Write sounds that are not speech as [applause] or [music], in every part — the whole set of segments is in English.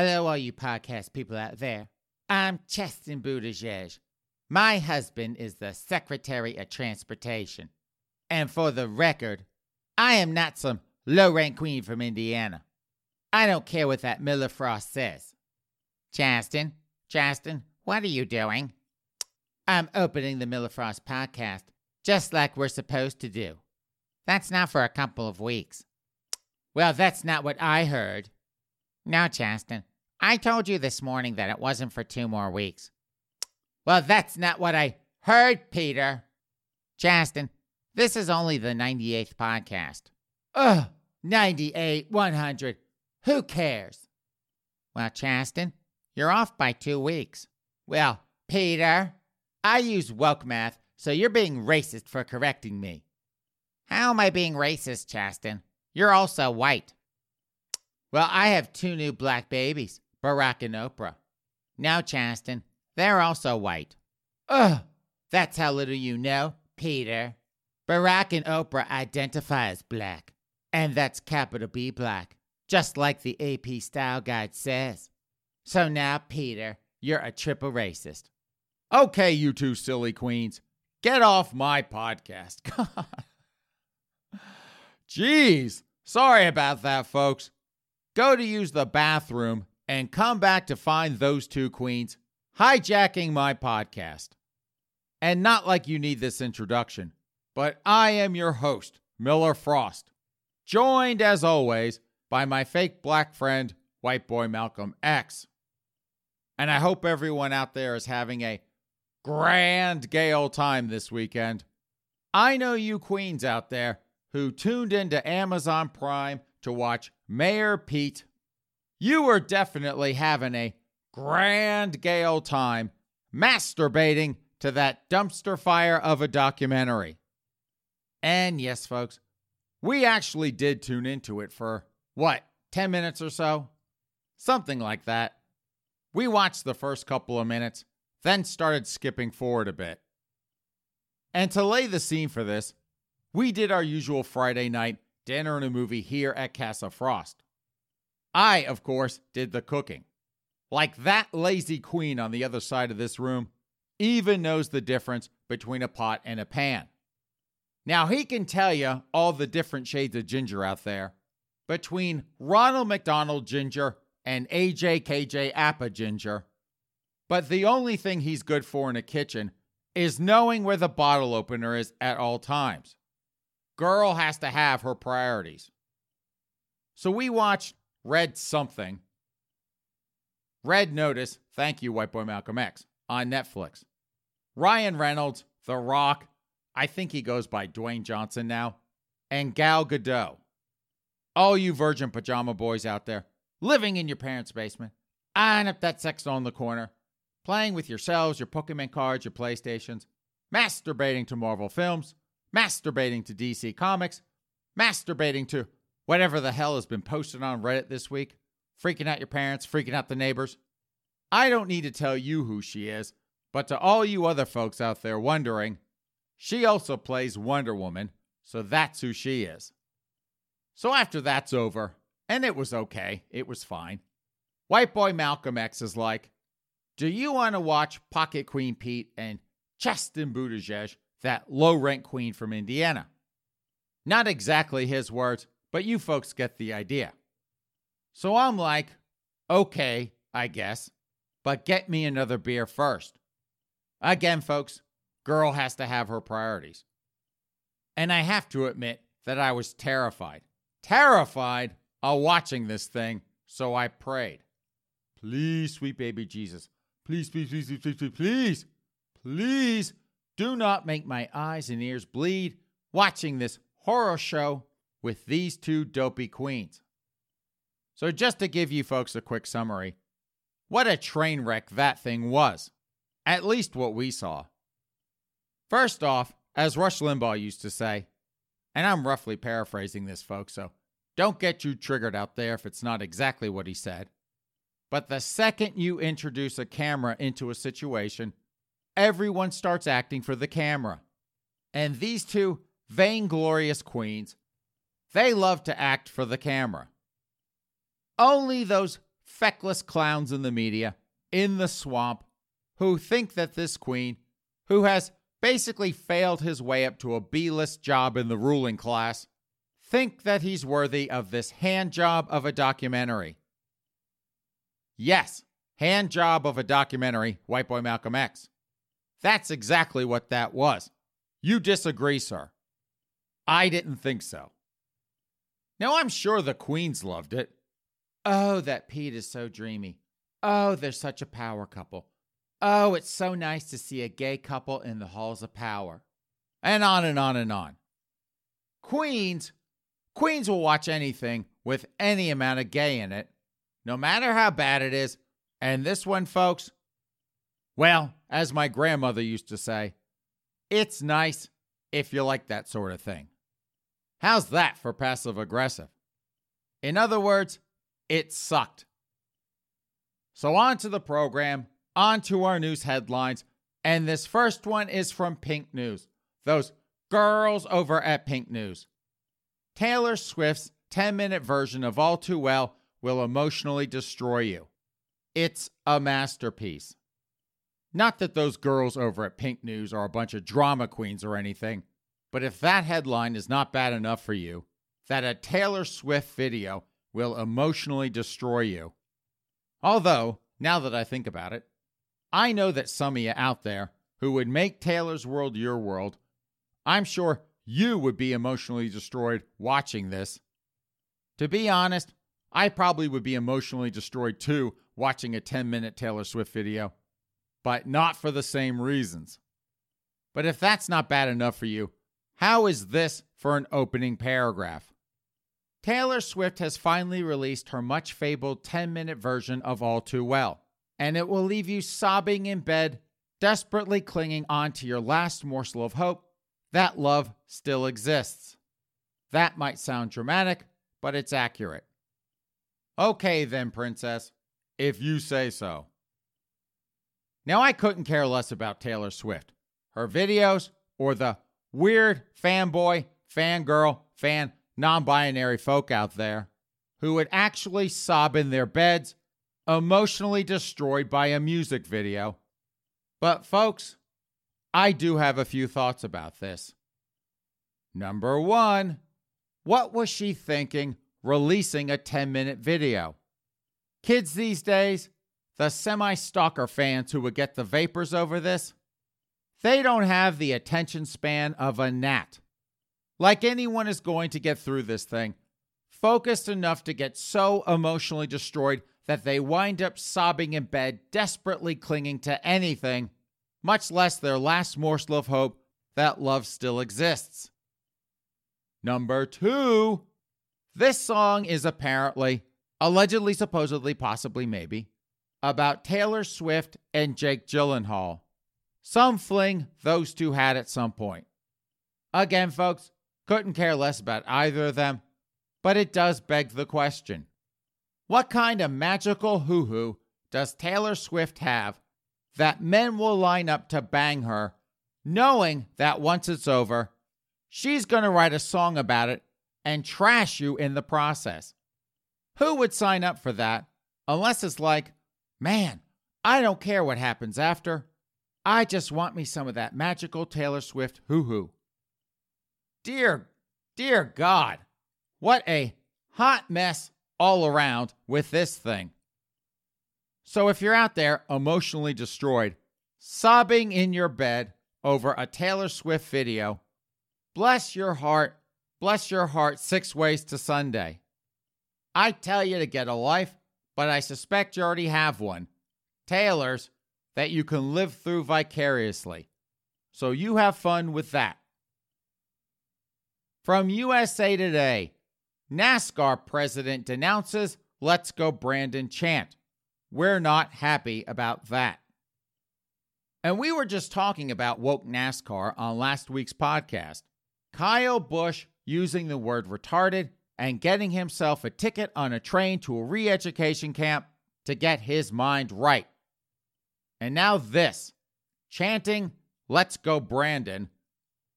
Hello, all you podcast people out there. I'm Chasten Buttigieg. My husband is the Secretary of Transportation. And for the record, I am not some low rank queen from Indiana. I don't care what that Miller Frost says. Chasten, Chasten, what are you doing? I'm opening the Miller Frost podcast, just like we're supposed to do. That's not for a couple of weeks. Well, that's not what I heard. Now, Chasten. I told you this morning that it wasn't for two more weeks. Well, that's not what I heard, Peter. Chasten, this is only the 98th podcast. Ugh, 98, 100. Who cares? Well, Chasten, you're off by two weeks. Well, Peter, I use woke math, so you're being racist for correcting me. How am I being racist, Chasten? You're also white. Well, I have two new black babies, Barack and Oprah. Now, Chasten, they're also white. Ugh, that's how little you know, Peter. Barack and Oprah identify as black, and that's capital B black, just like the AP Style Guide says. So now, Peter, you're a triple racist. Okay, you two silly queens, get off my podcast. [laughs] Jeez, sorry about that, folks. Go to use the bathroom and come back to find those two queens hijacking my podcast. And not like you need this introduction, but I am your host, Miller Frost, joined as always by my fake black friend, white boy Malcolm X. And I hope everyone out there is having a grand gay old time this weekend. I know you queens out there who tuned into Amazon Prime to watch Mayor Pete. You were definitely having a grand gay old time masturbating to that dumpster fire of a documentary. And yes, folks, we actually did tune into it for what, 10 minutes or so? Something like that. We watched the first couple of minutes, then started skipping forward a bit. And to lay the scene for this, we did our usual Friday night dinner and a movie here at Casa Frost. I, of course, did the cooking. Like that lazy queen on the other side of this room, even knows the difference between a pot and a pan. Now, he can tell you all the different shades of ginger out there between Ronald McDonald ginger and AJ KJ Apa ginger. But the only thing he's good for in a kitchen is knowing where the bottle opener is at all times. Girl has to have her priorities. So we watched Red Something. Red Notice, thank you, White Boy Malcolm X, on Netflix. Ryan Reynolds, The Rock, I think he goes by Dwayne Johnson now, and Gal Gadot. All you virgin pajama boys out there, living in your parents' basement, eyeing up that sex on the corner, playing with yourselves, your Pokemon cards, your PlayStations, masturbating to Marvel films, masturbating to DC Comics, masturbating to whatever the hell has been posted on Reddit this week, freaking out your parents, freaking out the neighbors. I don't need to tell you who she is, but to all you other folks out there wondering, she also plays Wonder Woman, so that's who she is. So after that's over, and it was okay, it was fine, White Boy Malcolm X is like, Do you want to watch Pocket Queen Pete and Chasten Buttigieg, that low rent queen from Indiana? Not exactly his words, but you folks get the idea. So I'm like, okay, I guess, but get me another beer first. Again, folks, girl has to have her priorities. And I have to admit that I was terrified, terrified of watching this thing, so I prayed. Please, sweet baby Jesus, Please, please, please, please, please, please, please do not make my eyes and ears bleed watching this horror show with these two dopey queens. So, just to give you folks a quick summary, what a train wreck that thing was. At least what we saw. First off, as Rush Limbaugh used to say, and I'm roughly paraphrasing this, folks, so don't get you triggered out there if it's not exactly what he said. But the second you introduce a camera into a situation, everyone starts acting for the camera. And these two vainglorious queens, they love to act for the camera. Only those feckless clowns in the media, in the swamp, who think that this queen, who has basically failed his way up to a B list job in the ruling class, think that he's worthy of this hand job of a documentary. Yes, hand job of a documentary, White Boy Malcolm X. That's exactly what that was. You disagree, sir. I didn't think so. Now, I'm sure the Queens loved it. Oh, that Pete is so dreamy. Oh, they're such a power couple. Oh, it's so nice to see a gay couple in the halls of power. And on and on and on. Queens, Queens will watch anything with any amount of gay in it, no matter how bad it is. And this one, folks, well, as my grandmother used to say, it's nice if you like that sort of thing. How's that for passive aggressive? In other words, it sucked. So, on to the program, on to our news headlines. And this first one is from Pink News. Those girls over at Pink News. Taylor Swift's 10 minute version of All Too Well will emotionally destroy you. It's a masterpiece. Not that those girls over at Pink News are a bunch of drama queens or anything, but if that headline is not bad enough for you, that a Taylor Swift video will emotionally destroy you. Although, now that I think about it, I know that some of you out there who would make Taylor's world your world, I'm sure you would be emotionally destroyed watching this. To be honest, I probably would be emotionally destroyed too watching a 10 minute Taylor Swift video, but not for the same reasons. But if that's not bad enough for you, how is this for an opening paragraph? Taylor Swift has finally released her much fabled 10 minute version of All Too Well, and it will leave you sobbing in bed, desperately clinging on to your last morsel of hope that love still exists. That might sound dramatic, but it's accurate. Okay, then, Princess, if you say so. Now, I couldn't care less about Taylor Swift, her videos, or the weird fanboy, fangirl, fan non binary folk out there who would actually sob in their beds, emotionally destroyed by a music video. But, folks, I do have a few thoughts about this. Number one, what was she thinking releasing a 10 minute video? Kids these days, the semi stalker fans who would get the vapors over this, they don't have the attention span of a gnat. Like anyone is going to get through this thing, focused enough to get so emotionally destroyed that they wind up sobbing in bed, desperately clinging to anything, much less their last morsel of hope that love still exists. Number two, this song is apparently, allegedly, supposedly, possibly, maybe, about Taylor Swift and Jake Gyllenhaal. Some fling those two had at some point. Again, folks, couldn't care less about either of them, but it does beg the question what kind of magical hoo hoo does Taylor Swift have that men will line up to bang her, knowing that once it's over, she's going to write a song about it and trash you in the process? Who would sign up for that unless it's like, man, I don't care what happens after. I just want me some of that magical Taylor Swift hoo hoo. Dear, dear God, what a hot mess all around with this thing. So if you're out there emotionally destroyed, sobbing in your bed over a Taylor Swift video, bless your heart, bless your heart six ways to Sunday. I tell you to get a life, but I suspect you already have one. Taylor's that you can live through vicariously. So you have fun with that. From USA Today NASCAR president denounces Let's Go Brandon chant. We're not happy about that. And we were just talking about woke NASCAR on last week's podcast. Kyle Busch using the word retarded and getting himself a ticket on a train to a re education camp to get his mind right. And now this chanting, Let's go, Brandon,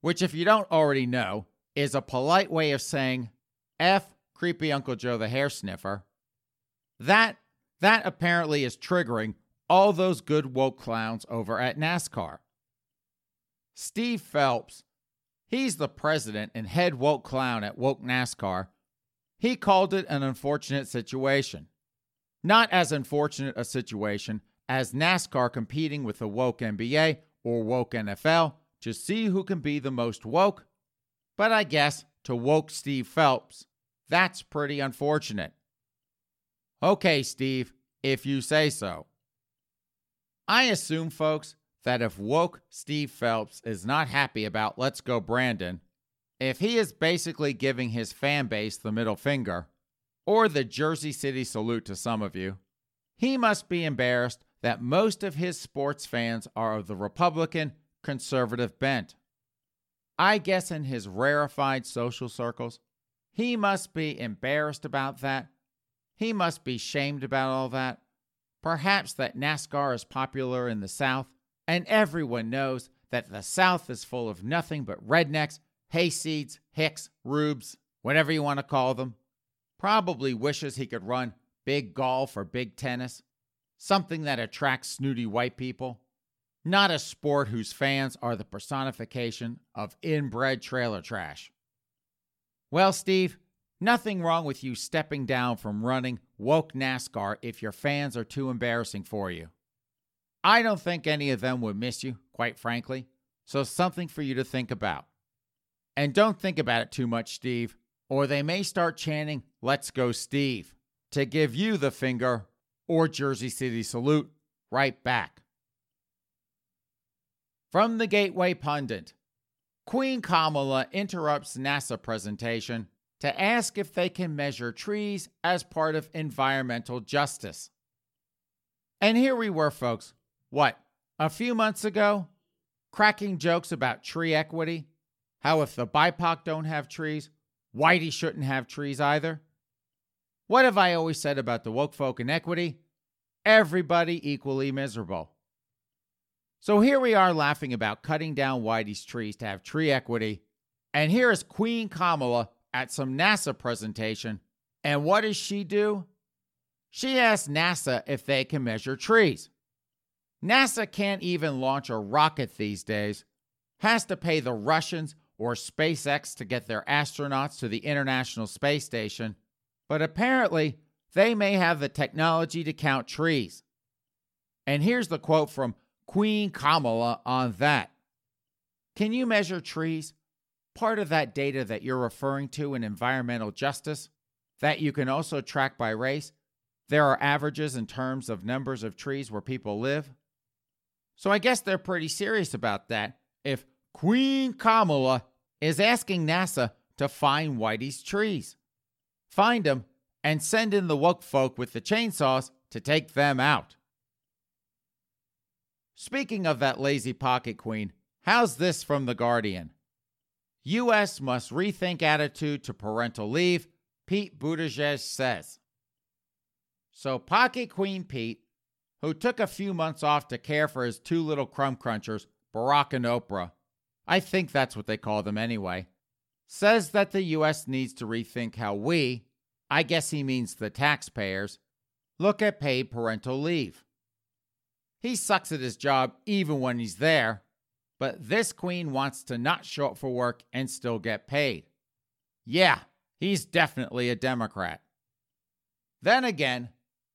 which, if you don't already know, is a polite way of saying F creepy Uncle Joe the hair sniffer. That that apparently is triggering all those good woke clowns over at NASCAR. Steve Phelps, he's the president and head woke clown at Woke NASCAR. He called it an unfortunate situation. Not as unfortunate a situation as NASCAR competing with the woke NBA or woke NFL to see who can be the most woke. But I guess to woke Steve Phelps, that's pretty unfortunate. Okay, Steve, if you say so. I assume, folks, that if woke Steve Phelps is not happy about Let's Go Brandon, if he is basically giving his fan base the middle finger, or the Jersey City salute to some of you, he must be embarrassed that most of his sports fans are of the Republican conservative bent. I guess in his rarefied social circles, he must be embarrassed about that. He must be shamed about all that. Perhaps that NASCAR is popular in the South, and everyone knows that the South is full of nothing but rednecks, hayseeds, hicks, rubes, whatever you want to call them. Probably wishes he could run big golf or big tennis, something that attracts snooty white people, not a sport whose fans are the personification of inbred trailer trash. Well, Steve, nothing wrong with you stepping down from running woke NASCAR if your fans are too embarrassing for you. I don't think any of them would miss you, quite frankly, so something for you to think about. And don't think about it too much, Steve, or they may start chanting, Let's go, Steve, to give you the finger or Jersey City salute right back. From the Gateway Pundit Queen Kamala interrupts NASA presentation to ask if they can measure trees as part of environmental justice. And here we were, folks. What, a few months ago? Cracking jokes about tree equity? How if the BIPOC don't have trees, Whitey shouldn't have trees either? What have I always said about the woke folk and equity? Everybody equally miserable. So here we are laughing about cutting down Whitey's trees to have tree equity. And here is Queen Kamala at some NASA presentation. And what does she do? She asks NASA if they can measure trees. NASA can't even launch a rocket these days, has to pay the Russians or SpaceX to get their astronauts to the International Space Station, but apparently they may have the technology to count trees. And here's the quote from Queen Kamala on that. Can you measure trees? Part of that data that you're referring to in environmental justice, that you can also track by race, there are averages in terms of numbers of trees where people live. So I guess they're pretty serious about that if Queen Kamala is asking NASA to find Whitey's trees. Find them and send in the woke folk with the chainsaws to take them out. Speaking of that lazy pocket queen, how's this from The Guardian? U.S. must rethink attitude to parental leave, Pete Buttigieg says. So, Pocket Queen Pete, who took a few months off to care for his two little crumb crunchers, Barack and Oprah, I think that's what they call them anyway, says that the U.S. needs to rethink how we, I guess he means the taxpayers, look at paid parental leave. He sucks at his job even when he's there, but this queen wants to not show up for work and still get paid. Yeah, he's definitely a Democrat. Then again,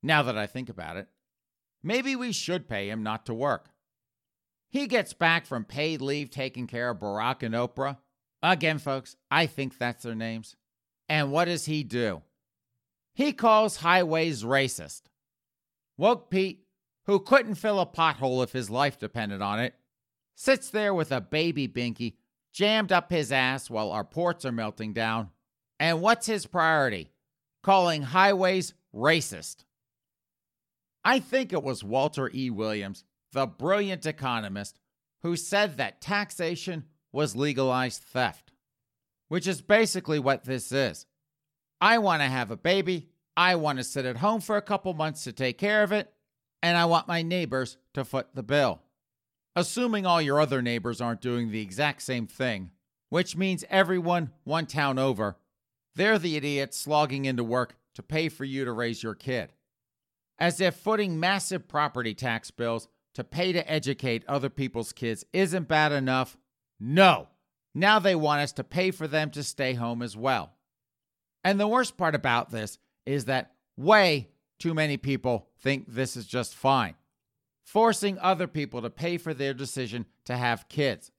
now that I think about it, maybe we should pay him not to work. He gets back from paid leave taking care of Barack and Oprah. Again, folks, I think that's their names. And what does he do? He calls highways racist. Woke Pete who couldn't fill a pothole if his life depended on it, sits there with a baby binky jammed up his ass while our ports are melting down. And what's his priority? Calling highways racist. I think it was Walter E. Williams, the brilliant economist, who said that taxation was legalized theft, which is basically what this is. I want to have a baby, I want to sit at home for a couple months to take care of it, and I want my neighbors to foot the bill. Assuming all your other neighbors aren't doing the exact same thing, which means everyone one town over, they're the idiots slogging into work to pay for you to raise your kid as if footing massive property tax bills to pay to educate other people's kids isn't bad enough. No, now they want us to pay for them to stay home as well. And the worst part about this is that way too many people think this is just fine. Forcing other people to pay for their decision to have kids.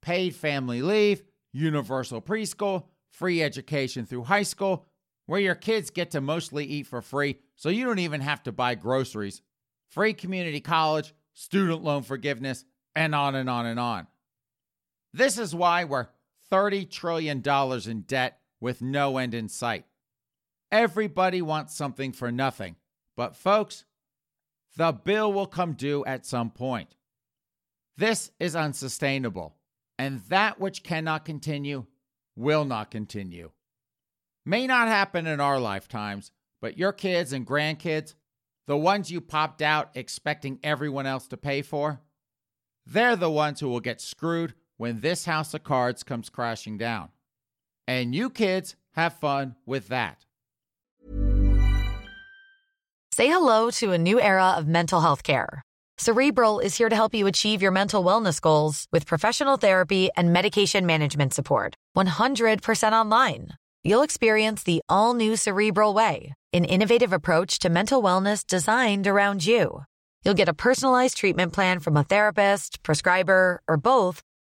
Paid family leave, universal preschool, free education through high school, where your kids get to mostly eat for free so you don't even have to buy groceries, free community college, student loan forgiveness, and on and on and on. This is why we're $30 trillion in debt with no end in sight. Everybody wants something for nothing. But, folks, the bill will come due at some point. This is unsustainable, and that which cannot continue will not continue. May not happen in our lifetimes, but your kids and grandkids, the ones you popped out expecting everyone else to pay for, they're the ones who will get screwed when this house of cards comes crashing down. And you kids have fun with that. Say hello to a new era of mental health care. Cerebral is here to help you achieve your mental wellness goals with professional therapy and medication management support. 100% online. You'll experience the all new Cerebral Way, an innovative approach to mental wellness designed around you. You'll get a personalized treatment plan from a therapist, prescriber, or both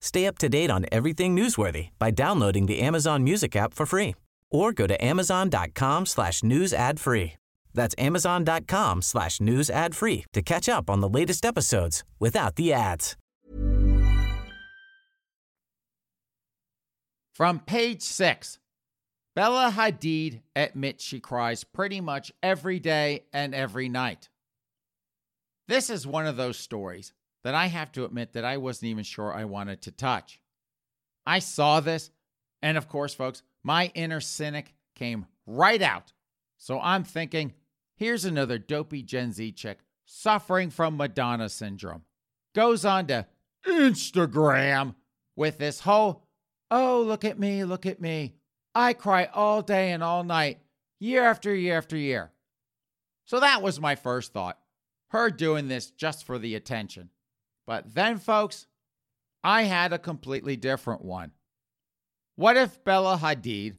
Stay up to date on everything newsworthy by downloading the Amazon Music app for free or go to amazon.com slash news ad free. That's amazon.com slash news ad free to catch up on the latest episodes without the ads. From page six, Bella Hadid admits she cries pretty much every day and every night. This is one of those stories that I have to admit that I wasn't even sure I wanted to touch. I saw this, and of course, folks, my inner cynic came right out. So I'm thinking, here's another dopey Gen Z chick suffering from Madonna syndrome. Goes on to Instagram with this whole, oh, look at me, look at me. I cry all day and all night, year after year after year. So that was my first thought. Her doing this just for the attention. But then, folks, I had a completely different one. What if Bella Hadid,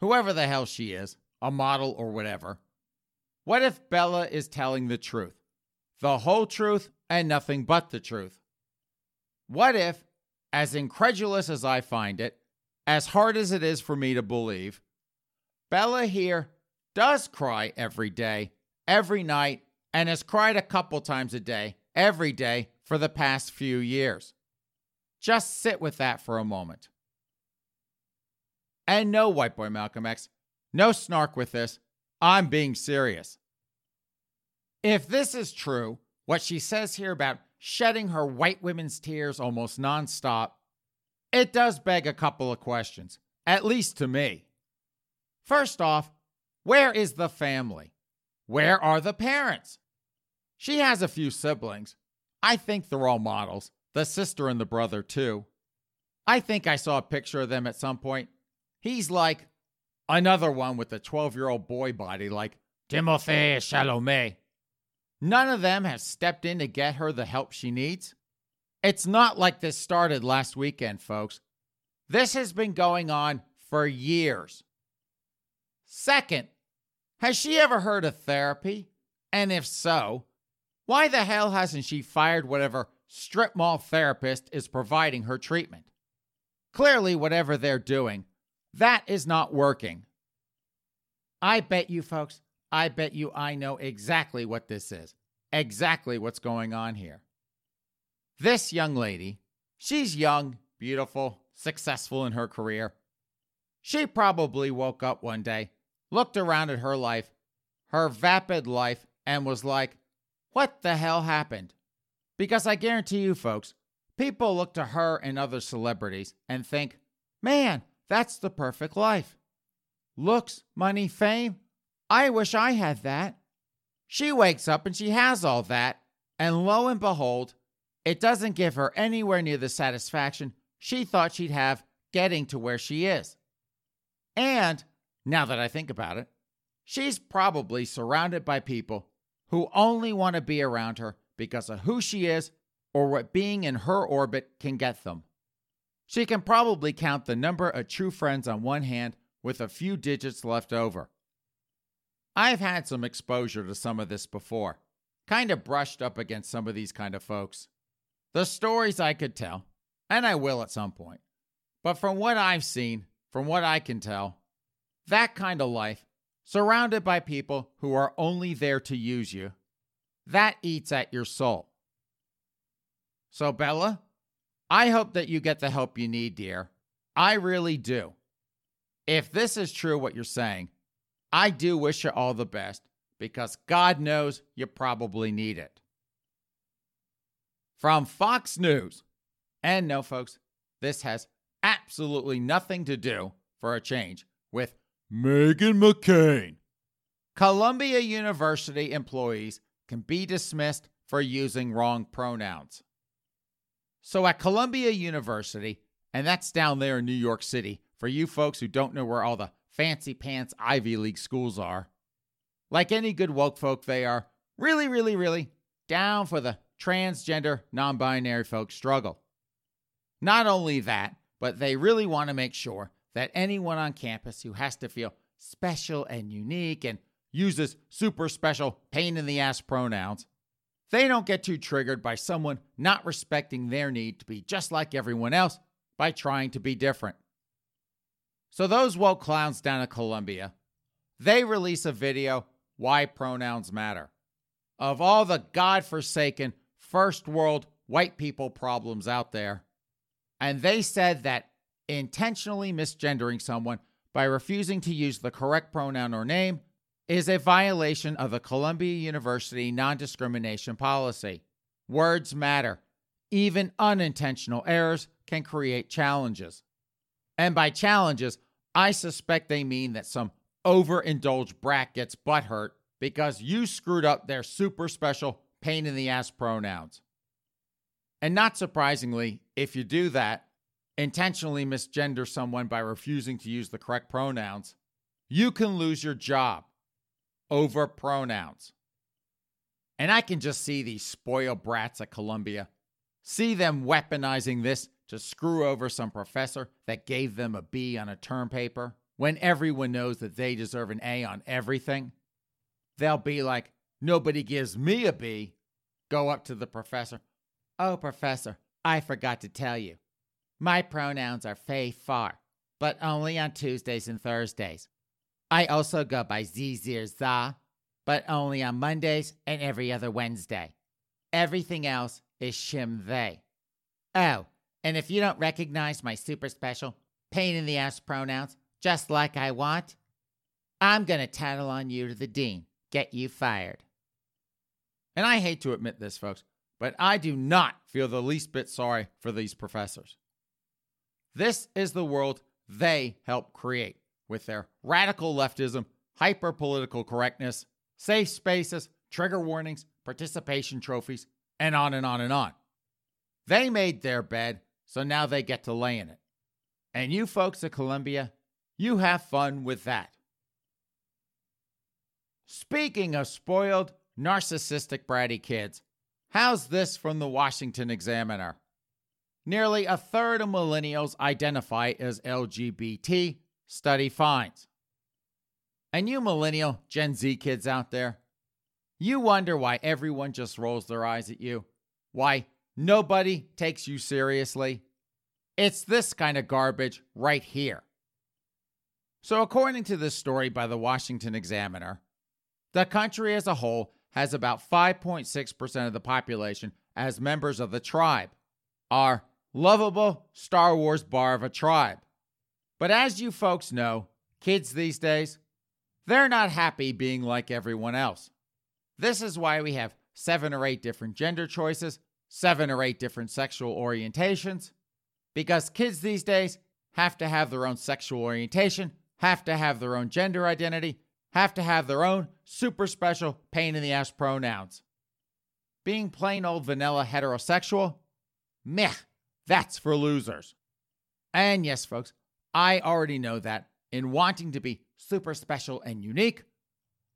whoever the hell she is, a model or whatever, what if Bella is telling the truth? The whole truth and nothing but the truth? What if, as incredulous as I find it, as hard as it is for me to believe, Bella here does cry every day, every night, and has cried a couple times a day, every day for the past few years. Just sit with that for a moment. And no, White Boy Malcolm X, no snark with this. I'm being serious. If this is true, what she says here about shedding her white women's tears almost nonstop, it does beg a couple of questions, at least to me. First off, where is the family? Where are the parents? She has a few siblings, I think they're all models, the sister and the brother, too. I think I saw a picture of them at some point. He's like another one with a 12 year old boy body, like Timothée Chalamet. None of them have stepped in to get her the help she needs. It's not like this started last weekend, folks. This has been going on for years. Second, has she ever heard of therapy? And if so, why the hell hasn't she fired whatever strip mall therapist is providing her treatment? Clearly, whatever they're doing, that is not working. I bet you, folks, I bet you I know exactly what this is, exactly what's going on here. This young lady, she's young, beautiful, successful in her career. She probably woke up one day, looked around at her life, her vapid life, and was like, what the hell happened? Because I guarantee you, folks, people look to her and other celebrities and think, man, that's the perfect life. Looks, money, fame. I wish I had that. She wakes up and she has all that, and lo and behold, it doesn't give her anywhere near the satisfaction she thought she'd have getting to where she is. And, now that I think about it, she's probably surrounded by people who only want to be around her because of who she is or what being in her orbit can get them. She can probably count the number of true friends on one hand with a few digits left over. I've had some exposure to some of this before, kind of brushed up against some of these kind of folks. The stories I could tell, and I will at some point, but from what I've seen, from what I can tell, that kind of life, surrounded by people who are only there to use you, that eats at your soul. So, Bella, I hope that you get the help you need, dear. I really do. If this is true, what you're saying, I do wish you all the best because God knows you probably need it. From Fox News. And no, folks, this has absolutely nothing to do, for a change, with Meghan McCain. Columbia University employees can be dismissed for using wrong pronouns. So at Columbia University, and that's down there in New York City, for you folks who don't know where all the fancy pants Ivy League schools are, like any good woke folk, they are really, really, really down for the transgender, non binary folks struggle. Not only that, but they really want to make sure that anyone on campus who has to feel special and unique and uses super special pain in the ass pronouns, they don't get too triggered by someone not respecting their need to be just like everyone else by trying to be different. So those woke clowns down at Columbia, they release a video, Why Pronouns Matter. Of all the godforsaken first world white people problems out there, and they said that intentionally misgendering someone by refusing to use the correct pronoun or name is a violation of the Columbia University non discrimination policy. Words matter. Even unintentional errors can create challenges. And by challenges, I suspect they mean that some overindulged brat gets butthurt because you screwed up their super special pain in the ass pronouns. And not surprisingly, if you do that, intentionally misgender someone by refusing to use the correct pronouns, you can lose your job over pronouns. And I can just see these spoiled brats at Columbia, see them weaponizing this to screw over some professor that gave them a B on a term paper when everyone knows that they deserve an A on everything. They'll be like, nobody gives me a B. Go up to the professor. Oh, professor, I forgot to tell you. My pronouns are Faye Far, but only on Tuesdays and Thursdays. I also go by Zizir Za, but only on Mondays and every other Wednesday. Everything else is Shim They. Oh, and if you don't recognize my super special pain in the ass pronouns, just like I want, I'm going to tattle on you to the dean, get you fired. And I hate to admit this, folks, but I do not feel the least bit sorry for these professors. This is the world they helped create with their radical leftism, hyper political correctness, safe spaces, trigger warnings, participation trophies, and on and on and on. They made their bed, so now they get to lay in it. And you folks at Columbia, you have fun with that. Speaking of spoiled, narcissistic, bratty kids, how's this from the Washington Examiner? Nearly a third of millennials identify as LGBT, study finds. And you millennial Gen Z kids out there, you wonder why everyone just rolls their eyes at you? Why nobody takes you seriously? It's this kind of garbage right here. So, according to this story by the Washington Examiner, the country as a whole has about 5.6% of the population as members of the tribe, our lovable Star Wars bar of a tribe. But as you folks know, kids these days, they're not happy being like everyone else. This is why we have seven or eight different gender choices, seven or eight different sexual orientations, because kids these days have to have their own sexual orientation, have to have their own gender identity, have to have their own super special pain in the ass pronouns. Being plain old vanilla heterosexual, meh, that's for losers. And yes, folks, I already know that in wanting to be super special and unique,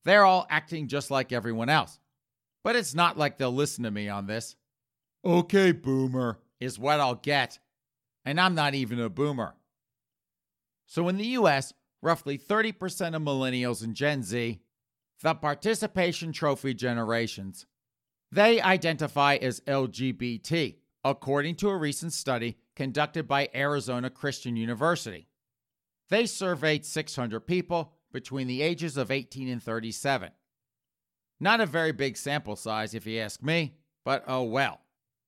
they're all acting just like everyone else. But it's not like they'll listen to me on this. Okay, boomer, is what I'll get. And I'm not even a boomer. So in the US, roughly 30% of millennials and Gen Z, the participation trophy generations, they identify as LGBT, according to a recent study conducted by Arizona Christian University. They surveyed 600 people between the ages of 18 and 37. Not a very big sample size, if you ask me, but oh well.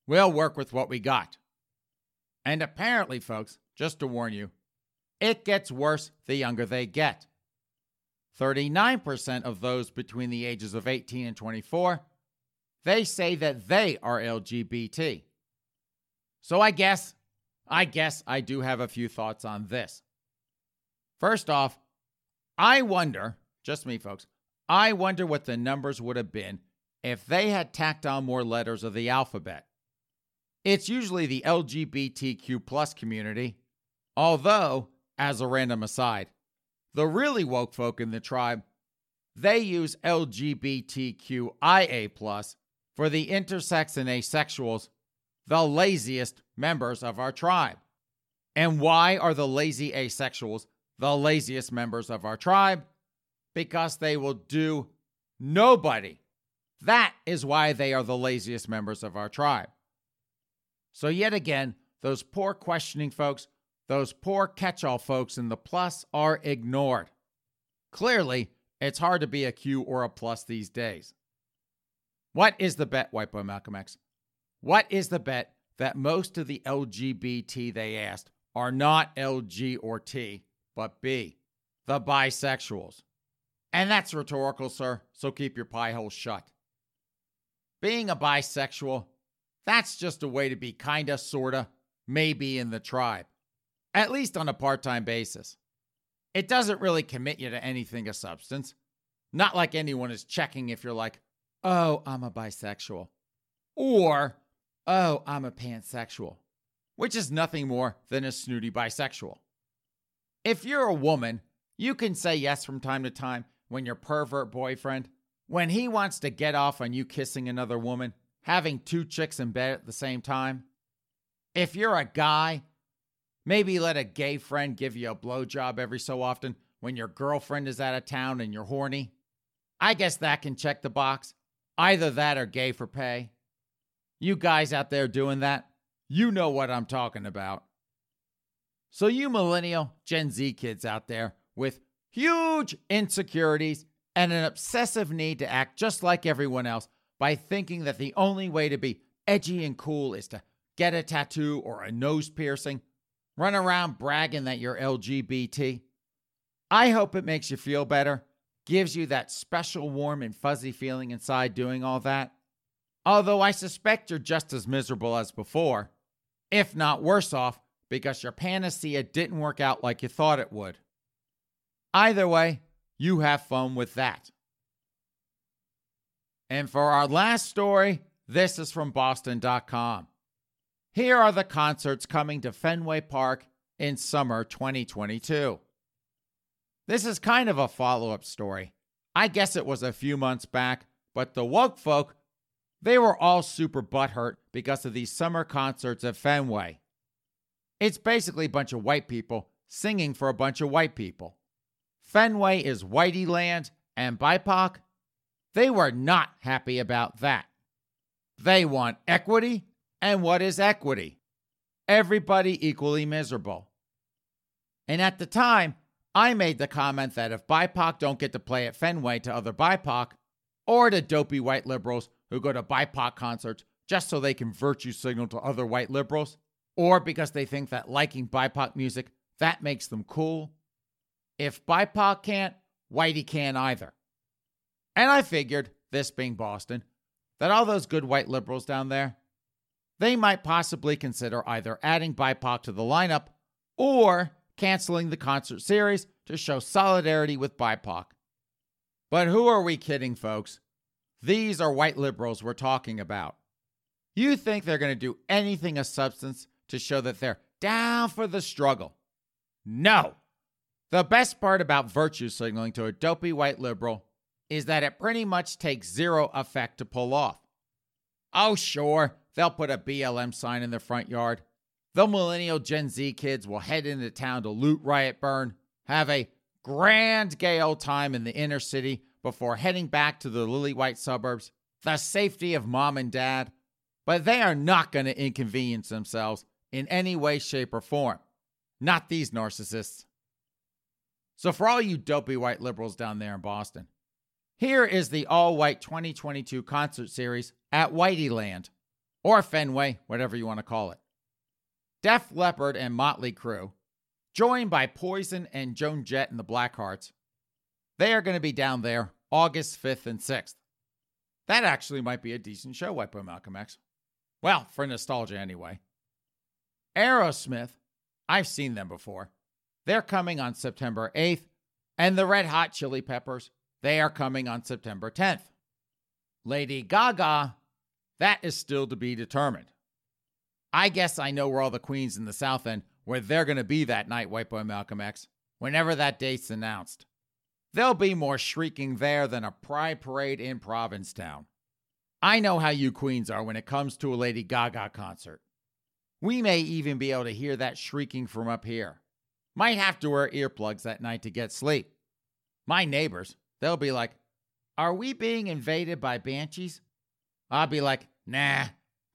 We'll work with what we got. And apparently, folks, just to warn you, it gets worse the younger they get. 39% of those between the ages of 18 and 24, they say that they are LGBT. So I guess, I guess I do have a few thoughts on this. First off, I wonder, just me folks, I wonder what the numbers would have been if they had tacked on more letters of the alphabet. It's usually the LGBTQ plus community, although as a random aside. The really woke folk in the tribe, they use LGBTQIA for the intersex and asexuals, the laziest members of our tribe. And why are the lazy asexuals the laziest members of our tribe? Because they will do nobody. That is why they are the laziest members of our tribe. So, yet again, those poor questioning folks those poor catch all folks in the plus are ignored. Clearly, it's hard to be a Q or a plus these days. What is the bet, White Boy Malcolm X? What is the bet that most of the LGBT they asked are not LG or T, but B, the bisexuals? And that's rhetorical, sir, so keep your pie hole shut. Being a bisexual, that's just a way to be kinda, sorta, maybe in the tribe at least on a part time basis. It doesn't really commit you to anything of substance. Not like anyone is checking if you're like, oh, I'm a bisexual, or oh, I'm a pansexual, which is nothing more than a snooty bisexual. If you're a woman, you can say yes from time to time when your pervert boyfriend, when he wants to get off on you kissing another woman, having two chicks in bed at the same time. If you're a guy Maybe let a gay friend give you a blowjob every so often when your girlfriend is out of town and you're horny. I guess that can check the box. Either that or gay for pay. You guys out there doing that, you know what I'm talking about. So, you millennial Gen Z kids out there with huge insecurities and an obsessive need to act just like everyone else by thinking that the only way to be edgy and cool is to get a tattoo or a nose piercing run around bragging that you're LGBT. I hope it makes you feel better, gives you that special warm and fuzzy feeling inside doing all that. Although I suspect you're just as miserable as before, if not worse off, because your panacea didn't work out like you thought it would. Either way, you have fun with that. And for our last story, This is from Boston.com. Here are the concerts coming to Fenway Park in summer 2022. This is kind of a follow up story. I guess it was a few months back, but the woke folk, they were all super butthurt because of these summer concerts at Fenway. It's basically a bunch of white people singing for a bunch of white people. Fenway is whitey land and BIPOC. They were not happy about that. They want equity, and what is equity? Everybody equally miserable. And at the time, I made the comment that if BIPOC don't get to play at Fenway to other BIPOC, or to dopey white liberals who go to BIPOC concerts just so they can virtue signal to other white liberals, or because they think that liking BIPOC music, that makes them cool. If BIPOC can't, Whitey can't either. And I figured, this being Boston, that all those good white liberals down there, they might possibly consider either adding BIPOC to the lineup or canceling the concert series to show solidarity with BIPOC. But who are we kidding, folks? These are white liberals we're talking about. You think they're going to do anything of substance to show that they're down for the struggle? No. The best part about virtue signaling to a dopey white liberal is that it pretty much takes zero effect to pull off. Oh, sure, they'll put a BLM sign in their front yard. The millennial Gen Z kids will head into town to loot, riot, burn, have a grand gay old time in the inner city before heading back to the lily white suburbs, the safety of mom and dad. But they are not going to inconvenience themselves in any way, shape, or form. Not these narcissists. So, for all you dopey white liberals down there in Boston, here is the all white 2022 concert series at Whiteyland, or Fenway, whatever you want to call it. Def Leppard and Motley Crue, joined by Poison and Joan Jett and the Blackhearts, they are going to be down there August 5th and 6th. That actually might be a decent show, White Boy Malcolm X. Well, for nostalgia anyway. Aerosmith, I've seen them before. They're coming on September 8th, and the Red Hot Chili Peppers, they are coming on September 10th. Lady Gaga, that is still to be determined. I guess I know where all the queens in the South End, where they're going to be that night, White Boy Malcolm X, whenever that date's announced. There'll be more shrieking there than a pride parade in Provincetown. I know how you queens are when it comes to a Lady Gaga concert. We may even be able to hear that shrieking from up here. Might have to wear earplugs that night to get sleep. My neighbors, they'll be like, Are we being invaded by banshees? I'll be like, Nah,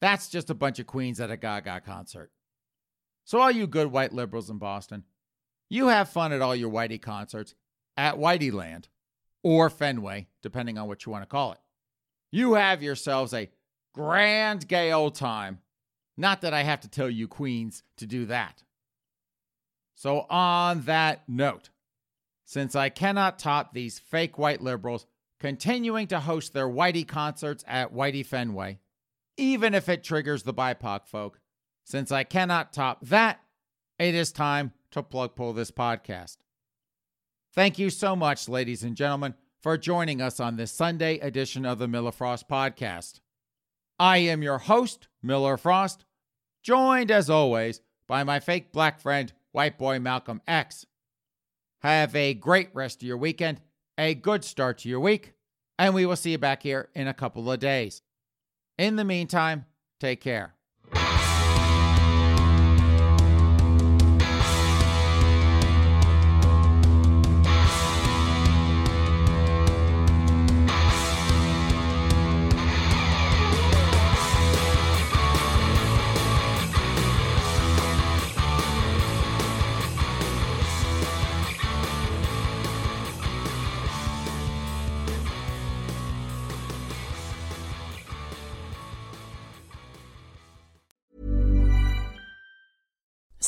that's just a bunch of queens at a Gaga concert. So, all you good white liberals in Boston, you have fun at all your whitey concerts at Whiteyland or Fenway, depending on what you want to call it. You have yourselves a grand gay old time. Not that I have to tell you, Queens, to do that. So, on that note, since I cannot top these fake white liberals continuing to host their Whitey concerts at Whitey Fenway, even if it triggers the BIPOC folk, since I cannot top that, it is time to plug pull this podcast. Thank you so much, ladies and gentlemen, for joining us on this Sunday edition of the Miller Frost Podcast. I am your host, Miller Frost, joined as always by my fake black friend, white boy Malcolm X. Have a great rest of your weekend, a good start to your week, and we will see you back here in a couple of days. In the meantime, take care.